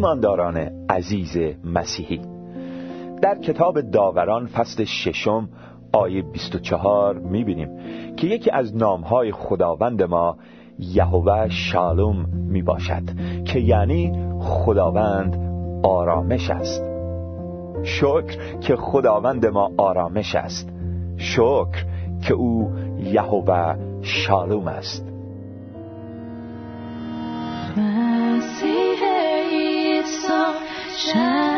ایمانداران عزیز مسیحی. در کتاب داوران فصل ششم آیه 24 می‌بینیم که یکی از نامهای خداوند ما یهوه شالوم می باشد که یعنی خداوند آرامش است. شکر که خداوند ما آرامش است. شکر که او یهوه شالوم است. time.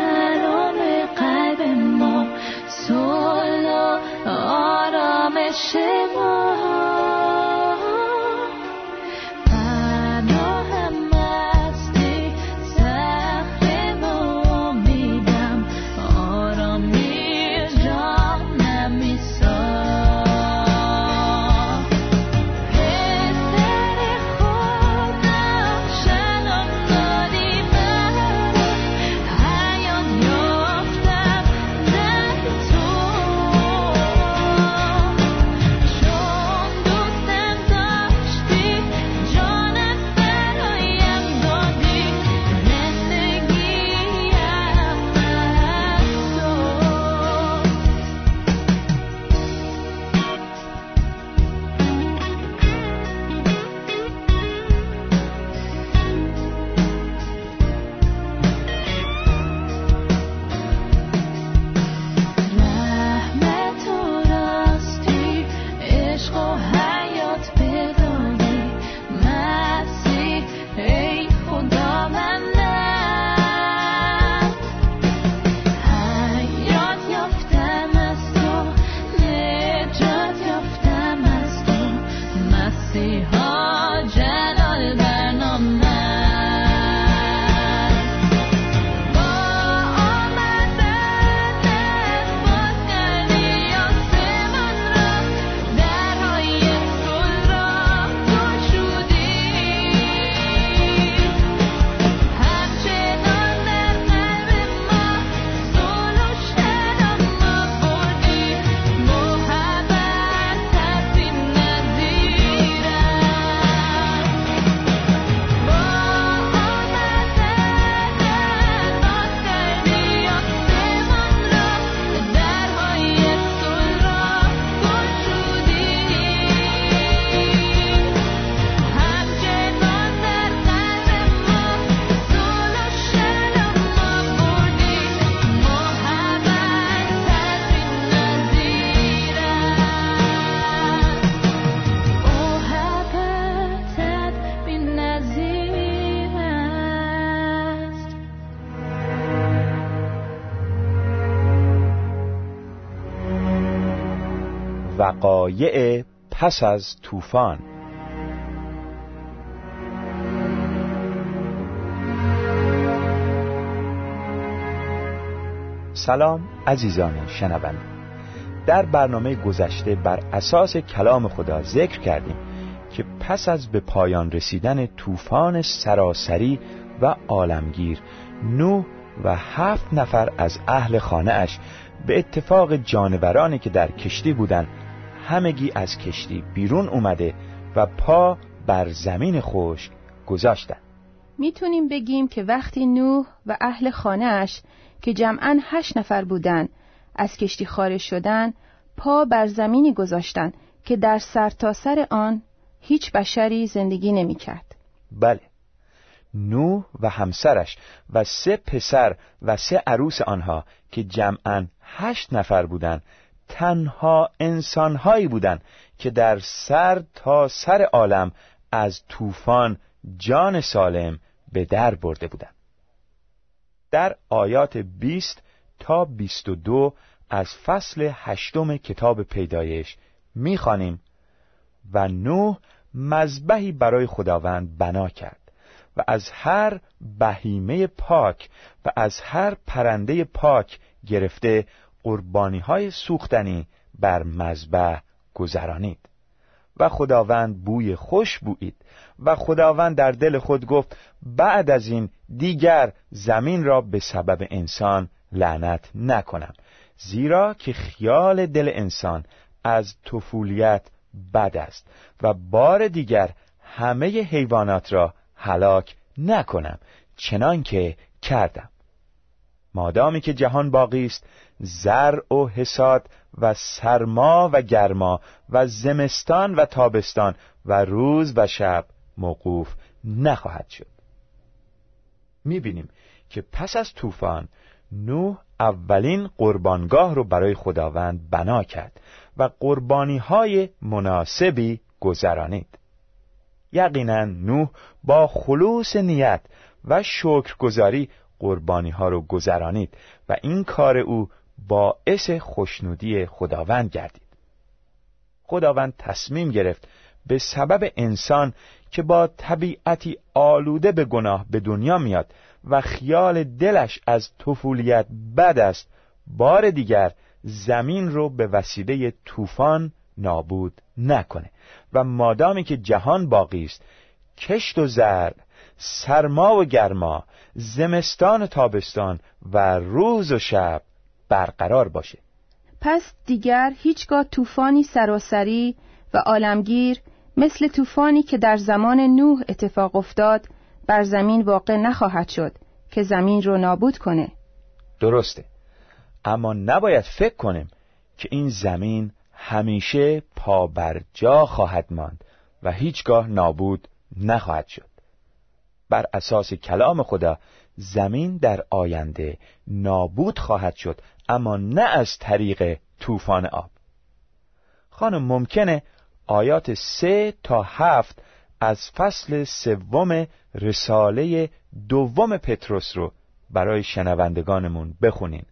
وقایع پس از طوفان. سلام عزیزان شنونده. در برنامه گذشته بر اساس کلام خدا ذکر کردیم که پس از به پایان رسیدن طوفان سراسری و عالمگیر نوح و هفت نفر از اهل خانه اش به اتفاق جانورانی که در کشتی بودند همگی از کشتی بیرون اومده و پا بر زمین خشک گذاشتن می‌تونیم بگیم که وقتی نوح و اهل خانهاش که جمعا هشت نفر بودن از کشتی خارج شدن پا بر زمینی گذاشتن که در سرتاسر سر آن هیچ بشری زندگی نمی‌کرد. بله نوح و همسرش و سه پسر و سه عروس آنها که جمعا هشت نفر بودند تنها انسانهایی بودند که در سر تا سر عالم از طوفان جان سالم به در برده بودند. در آیات 20 تا 22 از فصل هشتم کتاب پیدایش می‌خوانیم. و نوح مذبحی برای خداوند بنا کرد و از هر بهیمه پاک و از هر پرنده پاک گرفته قربانی های سوختنی بر مذبح گذرانید. و خداوند بوی خوش بویید و خداوند در دل خود گفت بعد از این دیگر زمین را به سبب انسان لعنت نکنم. زیرا که خیال دل انسان از طفولیت بد است و بار دیگر همه حیوانات را هلاک نکنم. چنان که کردم. مادامی که جهان باقی است زرع و حساد و سرما و گرما و زمستان و تابستان و روز و شب موقوف نخواهد شد. می‌بینیم که پس از طوفان نوح اولین قربانگاه رو برای خداوند بنا کرد و قربانی های مناسبی گذرانید. یقینا نوح با خلوص نیت و شکرگزاری قربانی ها رو گذرانید و این کار او باعث خوشنودی خداوند گردید. خداوند تصمیم گرفت به سبب انسان که با طبیعتی آلوده به گناه به دنیا میاد و خیال دلش از طفولیت بد است بار دیگر زمین رو به وسیله طوفان نابود نکنه و مادامی که جهان باقی است کشت و زرد سرما و گرما زمستان و تابستان و روز و شب برقرار باشه. پس دیگر هیچگاه طوفانی سراسری و عالمگیر مثل طوفانی که در زمان نوح اتفاق افتاد بر زمین واقع نخواهد شد که زمین رو نابود کنه. درسته. اما نباید فکر کنیم که این زمین همیشه پا بر جا خواهد ماند و هیچگاه نابود نخواهد شد. بر اساس کلام خدا زمین در آینده نابود خواهد شد اما نه از طریق طوفان آب. خانم ممکنه آیات سه تا هفت از فصل سوم رساله دوم پتروس رو برای شنوندگانمون بخونین.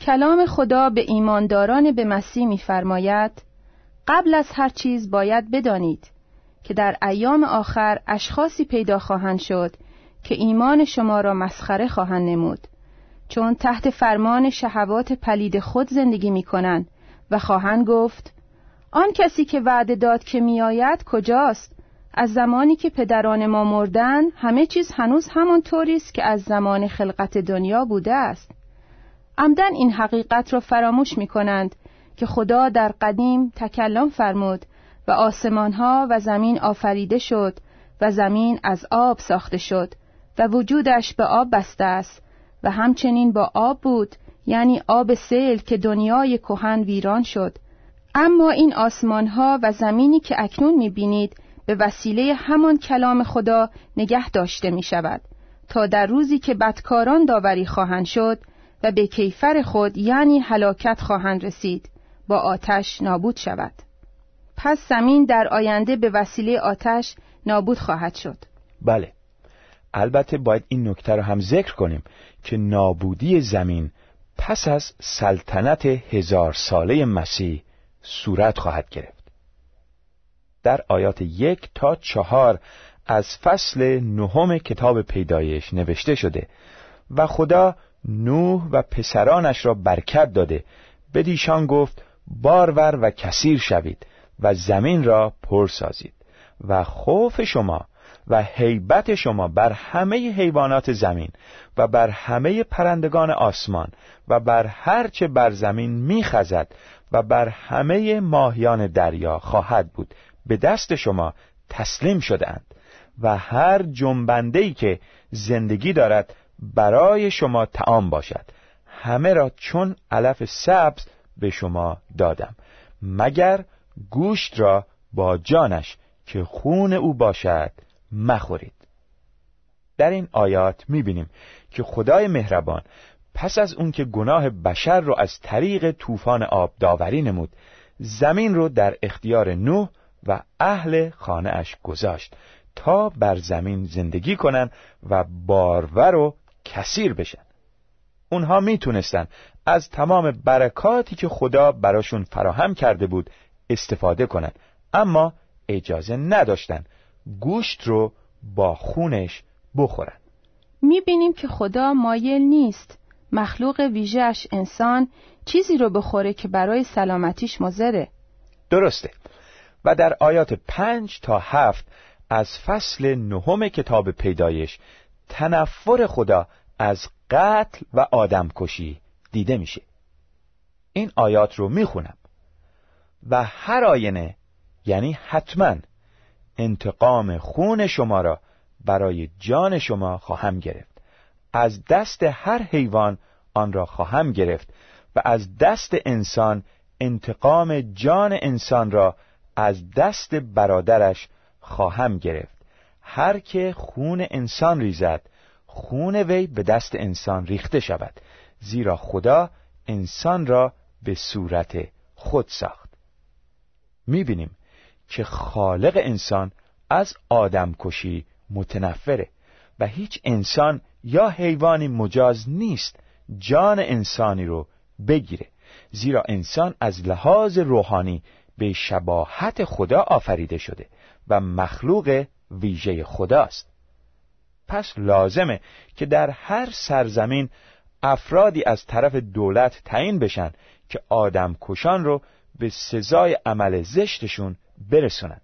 کلام خدا به ایمانداران به مسیح می‌فرماید قبل از هر چیز باید بدانید که در ایام آخر اشخاصی پیدا خواهند شد که ایمان شما را مسخره خواهند نمود. چون تحت فرمان شهوات پلید خود زندگی می کنند و خواهند گفت آن کسی که وعده داد که میآید کجاست؟ از زمانی که پدران ما مردن همه چیز هنوز همان است که از زمان خلقت دنیا بوده است. عمدن این حقیقت را فراموش می کنند که خدا در قدیم تکلم فرمود و آسمان ها و زمین آفریده شد و زمین از آب ساخته شد و وجودش به آب بسته است و همچنین با آب بود یعنی آب سیل که دنیای کهن ویران شد. اما این آسمان ها و زمینی که اکنون می بینید به وسیله همان کلام خدا نگه داشته می شود تا در روزی که بدکاران داوری خواهند شد و به کیفر خود یعنی هلاکت خواهند رسید با آتش نابود شود. پس زمین در آینده به وسیله آتش نابود خواهد شد. بله. البته باید این نکته رو هم ذکر کنیم که نابودی زمین پس از سلطنت هزار ساله مسیح صورت خواهد گرفت. در آیات یک تا چهار از فصل نهم کتاب پیدایش نوشته شده و خدا نوح و پسرانش را برکت داده. بدیشان گفت بارور و کثیر شوید. و زمین را پر سازید. و خوف شما و حیبت شما بر همه حیوانات زمین و بر همه پرندگان آسمان و بر هر چه بر زمین میخزد و بر همه ماهیان دریا خواهد بود. به دست شما تسلیم شدند و هر جنبنده که زندگی دارد برای شما تعام باشد. همه را چون علف سبز به شما دادم. مگر گوشت را با جانش که خون او باشد مخورید. در این آیات می‌بینیم که خدای مهربان پس از اون که گناه بشر رو از طریق طوفان آب داوری نمود زمین رو در اختیار نوح و اهل خانه اش گذاشت تا بر زمین زندگی کنند و بارور و کثیر بشن. اونها می‌تونستن از تمام برکاتی که خدا براشون فراهم کرده بود استفاده کنند. اما اجازه نداشتن گوشت رو با خونش بخورن. می‌بینیم که خدا مایل نیست مخلوق ویژهش انسان چیزی رو بخوره که برای سلامتیش مزره درسته. و در آیات پنج تا هفت از فصل نهم کتاب پیدایش تنفر خدا از قتل و آدمکشی دیده میشه. این آیات رو می‌خونم. و هر آینه یعنی حتما انتقام خون شما را برای جان شما خواهم گرفت. از دست هر حیوان آن را خواهم گرفت و از دست انسان انتقام جان انسان را از دست برادرش خواهم گرفت. هر که خون انسان ریزد خون وی به دست انسان ریخته شود زیرا خدا انسان را به صورت خود ساخت. می‌بینیم که خالق انسان از آدم کشی متنفره و هیچ انسان یا حیوانی مجاز نیست جان انسانی رو بگیره زیرا انسان از لحاظ روحانی به شباهت خدا آفریده شده و مخلوق ویژه خداست. پس لازمه که در هر سرزمین افرادی از طرف دولت تعیین بشن که آدم کشان رو به سزای عمل زشتشون برسونن.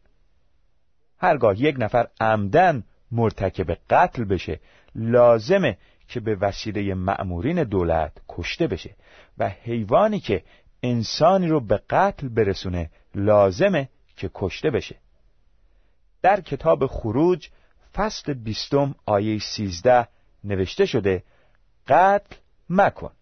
هرگاه یک نفر عمدن مرتکب قتل بشه لازمه که به وسیله مأمورین دولت کشته بشه و حیوانی که انسانی رو به قتل برسونه لازمه که کشته بشه. در کتاب خروج فصل بیستم آیه سیزده نوشته شده قتل مکن.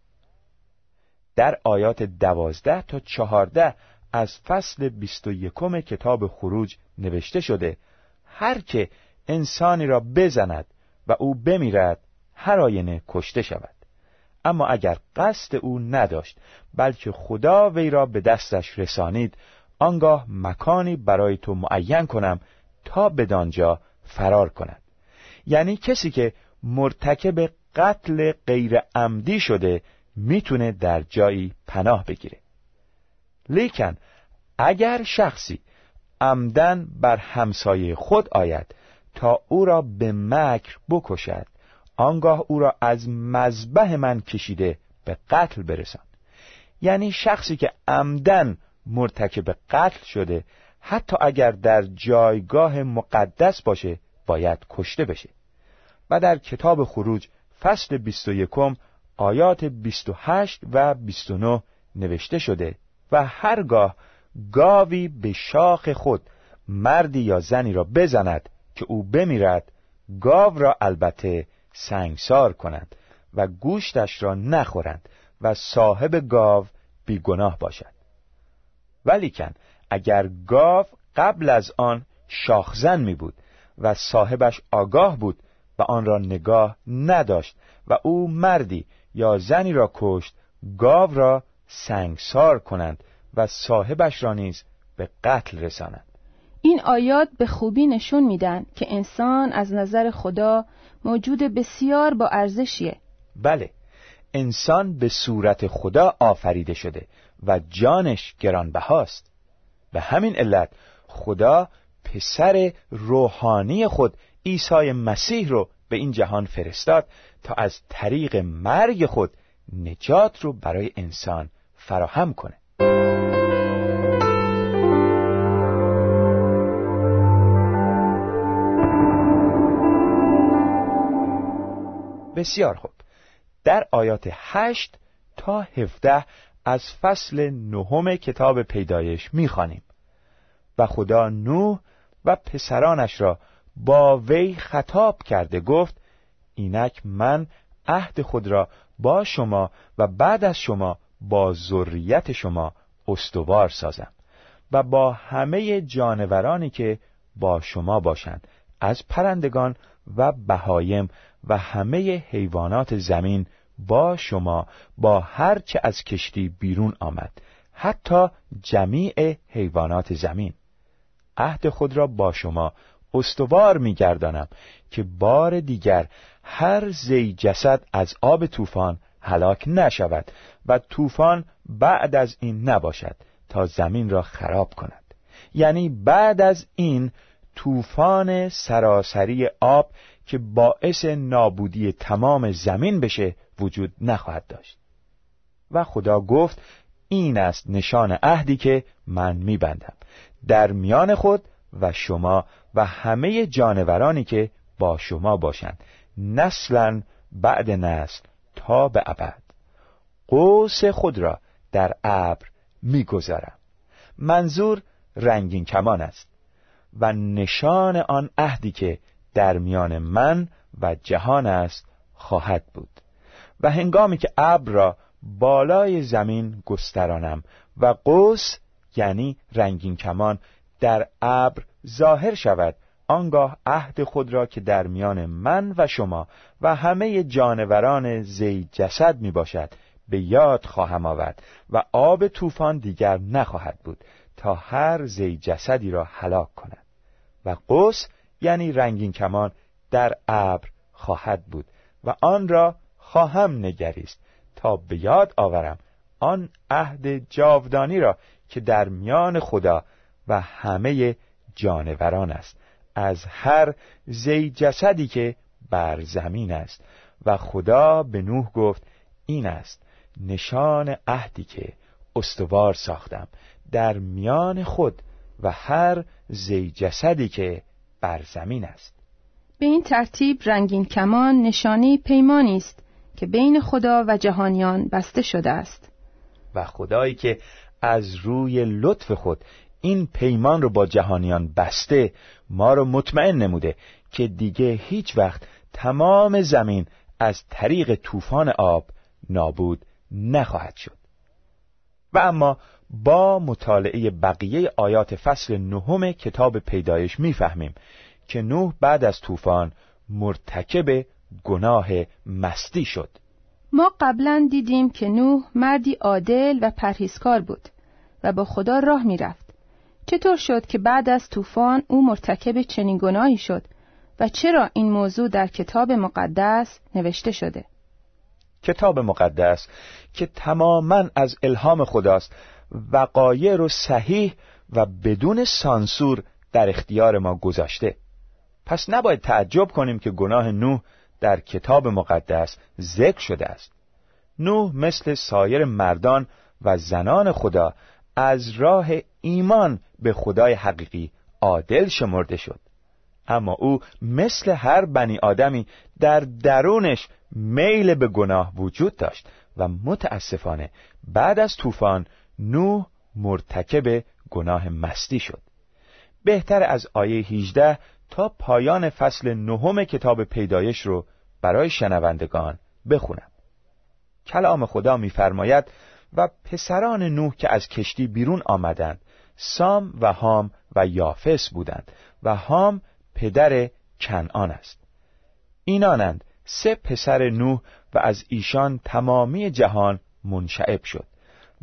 در آیات دوازده تا چهارده از فصل بیست و یکم کتاب خروج نوشته شده هر که انسانی را بزند و او بمیرد هر آینه کشته شود. اما اگر قصد او نداشت بلکه خدا وی را به دستش رسانید آنگاه مکانی برای تو معین کنم تا بدانجا فرار کند. یعنی کسی که مرتکب قتل غیر عمدی شده می‌تونه در جایی پناه بگیره. لیکن اگر شخصی عمدن بر همسایه خود آید تا او را به مکر بکشد آنگاه او را از مذبح من کشیده به قتل برسان یعنی شخصی که عمدن مرتکب قتل شده حتی اگر در جایگاه مقدس باشه باید کشته بشه. و در کتاب خروج فصل 21 آیات 28 و 29 نوشته شده و هرگاه گاوی به شاخ خود مردی یا زنی را بزند که او بمیرد گاو را البته سنگسار کنند و گوشتش را نخورند و صاحب گاو بیگناه باشد. ولیکن اگر گاو قبل از آن شاخزن می بود و صاحبش آگاه بود و آن را نگاه نداشت و او مردی یا زنی را کشت گاو را سنگسار کنند و صاحبش را نیز به قتل رسانند. این آیات به خوبی نشون میدن که انسان از نظر خدا موجود بسیار با ارزشیه. بله انسان به صورت خدا آفریده شده و جانش گرانبهاست. به همین علت خدا پسر روحانی خود عیسی مسیح رو به این جهان فرستاد تا از طریق مرگ خود نجات رو برای انسان فراهم کنه. بسیار خوب. در آیات هشت تا هفده از فصل نهم کتاب پیدایش می‌خوانیم. و خدا نوح و پسرانش را با وی خطاب کرده گفت اینک من عهد خود را با شما و بعد از شما با ذریت شما استوار سازم و با همه جانورانی که با شما باشند از پرندگان و بهایم و همه حیوانات زمین با شما با هر چه از کشتی بیرون آمد حتی جمیع حیوانات زمین. عهد خود را با شما استوار میگردانم که بار دیگر هر زی جسد از آب طوفان هلاک نشود و طوفان بعد از این نباشد تا زمین را خراب کند. یعنی بعد از این طوفان سراسری آب که باعث نابودی تمام زمین بشه وجود نخواهد داشت. و خدا گفت این است نشان عهدی که من میبندم در میان خود و شما و همه جانورانی که با شما باشند. نسلا بعد نسل تا به ابد. قوس خود را در ابر می‌گذارم. منظور رنگین کمان است و نشان آن عهدی که در میان من و جهان است خواهد بود و هنگامی که ابر را بالای زمین گسترانم و قوس یعنی رنگین کمان در ابر ظاهر شود آنگاه عهد خود را که در میان من و شما و همه جانوران زی جسد می باشد به یاد خواهم آورد و آب طوفان دیگر نخواهد بود تا هر زی جسدی را هلاک کند. و قوس یعنی رنگین کمان در ابر خواهد بود و آن را خواهم نگریست تا به یاد آورم آن عهد جاودانی را که در میان خدا و همه جانوران است. از هر زی جسدی که بر زمین است. و خدا به نوح گفت این است نشان عهدی که استوار ساختم در میان خود و هر زی جسدی که بر زمین است. به این ترتیب رنگین کمان نشانه پیمانی است که بین خدا و جهانیان بسته شده است. و خدایی که از روی لطف خود این پیمان رو با جهانیان بسته ما رو مطمئن نموده که دیگه هیچ وقت تمام زمین از طریق طوفان آب نابود نخواهد شد. و اما با مطالعه بقیه آیات فصل نهم کتاب پیدایش می‌فهمیم که نوح بعد از طوفان مرتکب گناه مستی شد. ما قبلا دیدیم که نوح مردی عادل و پرهیزکار بود و با خدا راه می‌رفت. چطور شد که بعد از طوفان او مرتکب چنین گناهی شد و چرا این موضوع در کتاب مقدس نوشته شده؟ کتاب مقدس که تماما از الهام خداست وقایع رو صحیح و بدون سانسور در اختیار ما گذاشته. پس نباید تعجب کنیم که گناه نوح در کتاب مقدس ذکر شده است. نوح مثل سایر مردان و زنان خدا از راه ایمان به خدای حقیقی عادل شمرده شد. اما او مثل هر بنی آدمی در درونش میل به گناه وجود داشت و متاسفانه بعد از طوفان نوح مرتکب گناه مستی شد. بهتر از آیه 18 تا پایان فصل نهم کتاب پیدایش رو برای شنوندگان بخونم. کلام خدا می‌فرماید و پسران نوح که از کشتی بیرون آمدند سام و هام و یافس بودند و هام پدر کنعان است. اینانند سه پسر نوح و از ایشان تمامی جهان منشعب شد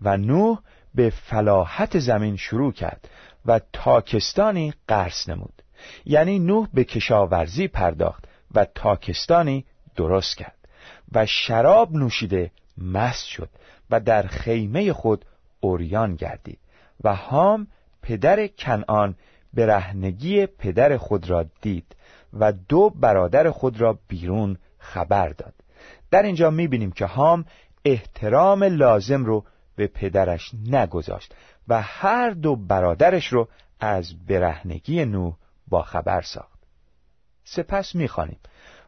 و نوح به فلاحت زمین شروع کرد و تاکستانی قرص نمود. یعنی نوح به کشاورزی پرداخت و تاکستانی درست کرد و شراب نوشیده مست شد و در خیمه خود اوریان گردید و هام پدر کنعان برهنگی پدر خود را دید و دو برادر خود را بیرون خبر داد. در اینجا می‌بینیم که هام احترام لازم رو به پدرش نگذاشت و هر دو برادرش رو از برهنگی نوح با خبر ساخت. سپس می‌خوانیم.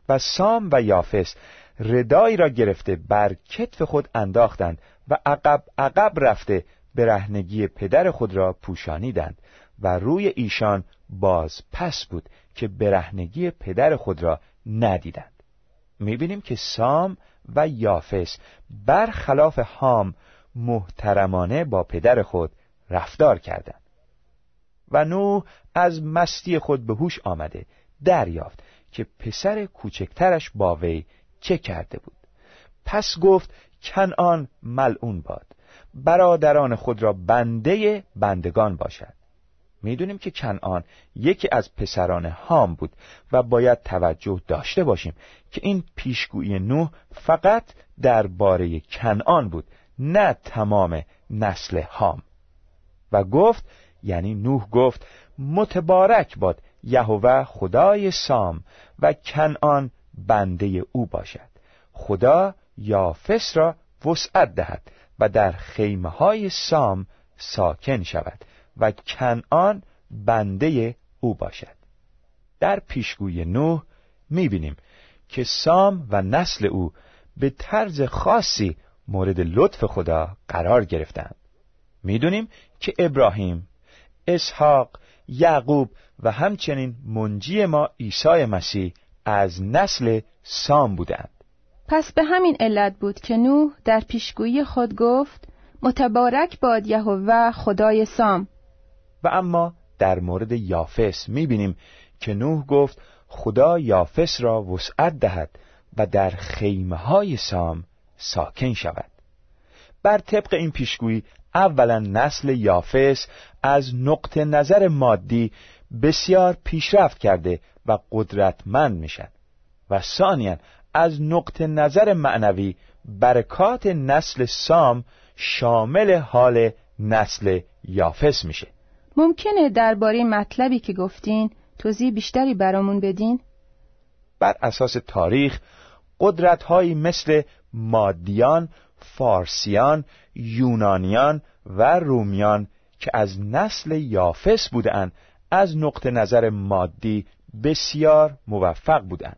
و سام و یافس ردایی را گرفته بر کتف خود انداختند و عقب عقب رفته برهنگی پدر خود را پوشانیدند و روی ایشان باز پس بود که برهنگی پدر خود را ندیدند. می‌بینیم که سام و یافس برخلاف هام محترمانه با پدر خود رفتار کردند و نوح از مستی خود به هوش آمده دریافت. که پسر کوچکترش با وی چه کرده بود. پس گفت کنعان ملعون باد. برادران خود را بنده بندگان باشد. می‌دونیم که کنعان یکی از پسران هام بود و باید توجه داشته باشیم که این پیشگویی نوح فقط درباره کنعان بود نه تمام نسل هام. و گفت یعنی نوح گفت متبارک باد. یهوه خدای سام و کنعان بنده او باشد. خدا یافس را وسعت دهد و در خیمه های سام ساکن شود و کنعان بنده او باشد. در پیشگوی نوح می‌بینیم که سام و نسل او به طرز خاصی مورد لطف خدا قرار گرفتند. می‌دونیم که ابراهیم اسحاق یعقوب و همچنین منجی ما عیسی مسیح از نسل سام بودند. پس به همین علت بود که نوح در پیشگویی خود گفت متبارک باد یهوه خدای سام. و اما در مورد یافس می‌بینیم که نوح گفت خدا یافس را وسعت دهد و در خیمه های سام ساکن شود. بر طبق این پیشگویی اولا نسل یافس از نقطه نظر مادی بسیار پیشرفت کرده و قدرتمند می‌شد و ثانیا از نقطه نظر معنوی برکات نسل سام شامل حال نسل یافس میشه ممکنه درباره مطلبی که گفتین توضیح بیشتری برامون بدین؟ بر اساس تاریخ قدرتهایی مثل مادیان، فارسیان، یونانیان و رومیان که از نسل یافس بودند از نقطه نظر مادی بسیار موفق بودند.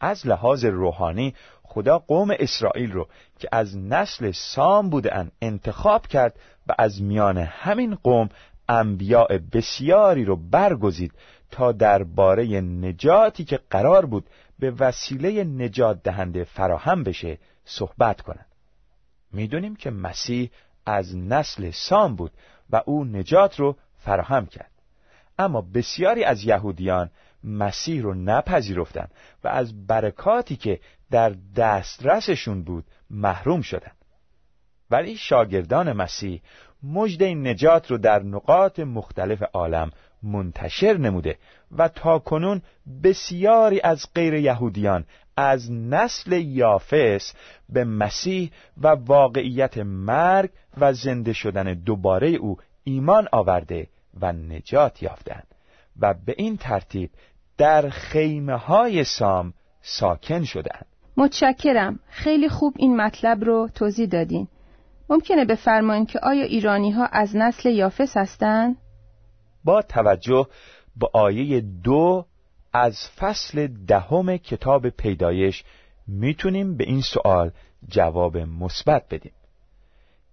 از لحاظ روحانی خدا قوم اسرائیل رو که از نسل سام بودند انتخاب کرد و از میان همین قوم انبیاء بسیاری رو برگزید تا درباره نجاتی که قرار بود به وسیله نجات دهنده فراهم بشه صحبت کنند. می‌دونیم که مسیح از نسل سام بود و او نجات رو فراهم کرد. اما بسیاری از یهودیان مسیح رو نپذیرفتند و از برکاتی که در دسترسشون بود محروم شدند. ولی شاگردان مسیح مجد نجات رو در نقاط مختلف عالم منتشر نموده و تا کنون بسیاری از غیر یهودیان از نسل یافس به مسیح و واقعیت مرگ و زنده شدن دوباره او ایمان آورده و نجات یافتند و به این ترتیب در خیمه های سام ساکن شدند. متشکرم. خیلی خوب این مطلب رو توضیح دادین. ممکنه بفرمایید که آیا ایرانی ها از نسل یافس هستند؟ با توجه به آیه دو از فصل دهم کتاب پیدایش می‌تونیم به این سوال جواب مثبت بدیم.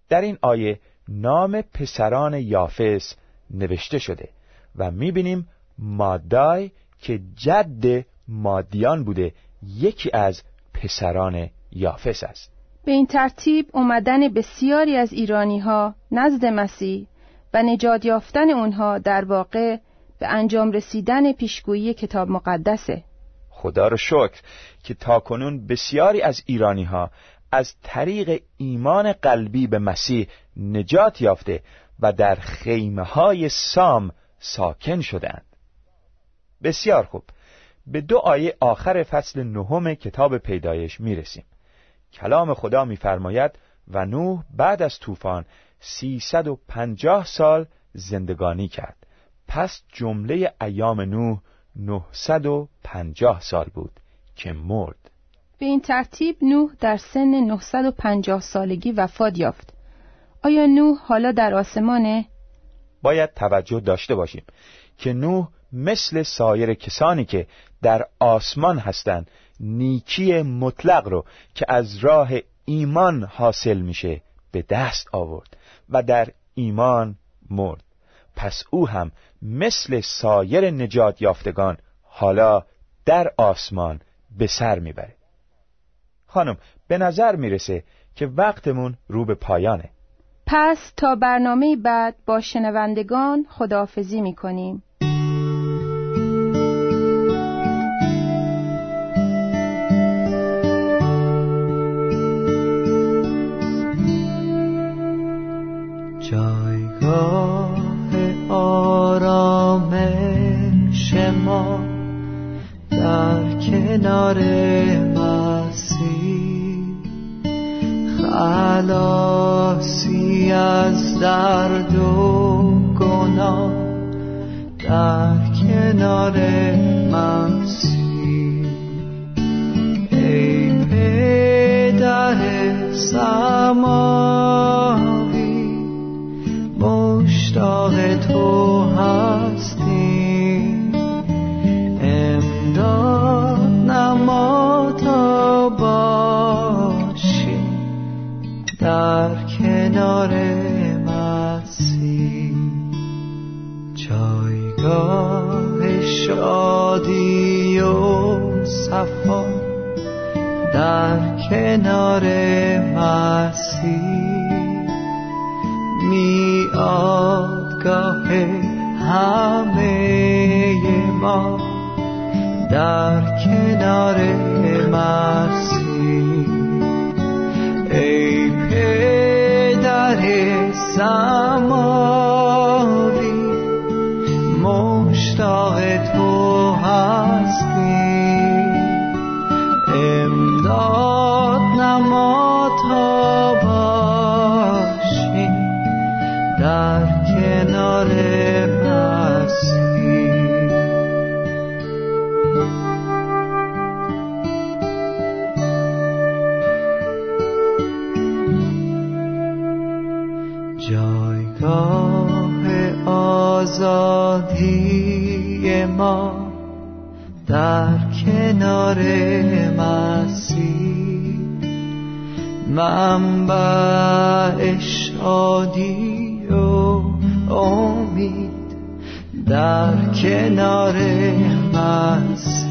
در این آیه نام پسران یافس نوشته شده و می‌بینیم مادای که جد مادیان بوده یکی از پسران یافس است. به این ترتیب اومدن بسیاری از ایرانی ها نزد مسیح و نجات یافتن اونها در واقع به انجام رسیدن پیشگویی کتاب مقدسه. خدا رو شکر که تاکنون بسیاری از ایرانی ها از طریق ایمان قلبی به مسیح نجات یافته و در خیمه های سام ساکن شدند. بسیار خوب. به دو آیه آخر فصل نهم کتاب پیدایش می رسیم کلام خدا میفرماید و نوح بعد از طوفان سیصد و پنجاه سال زندگانی کرد. پس جمله ایام نوح نهصد و پنجاه سال بود که مرد. به این ترتیب نوح در سن 950 سالگی وفات یافت. آیا نوح حالا در آسمانه؟ باید توجه داشته باشیم که نوح مثل سایر کسانی که در آسمان هستند نیکی مطلق رو که از راه ایمان حاصل میشه به دست آورد و در ایمان مرد. پس او هم مثل سایر نجات یافتگان حالا در آسمان به سر می‌بره. خانم به نظر می‌رسه که وقتمون رو به پایانه. پس تا برنامه بعد با شنوندگان خداحافظی می‌کنیم. کنار مسیح خلاصی از درد و کنار مرسی. کار مسیح. منبع شادی و امید در کنار مسیح.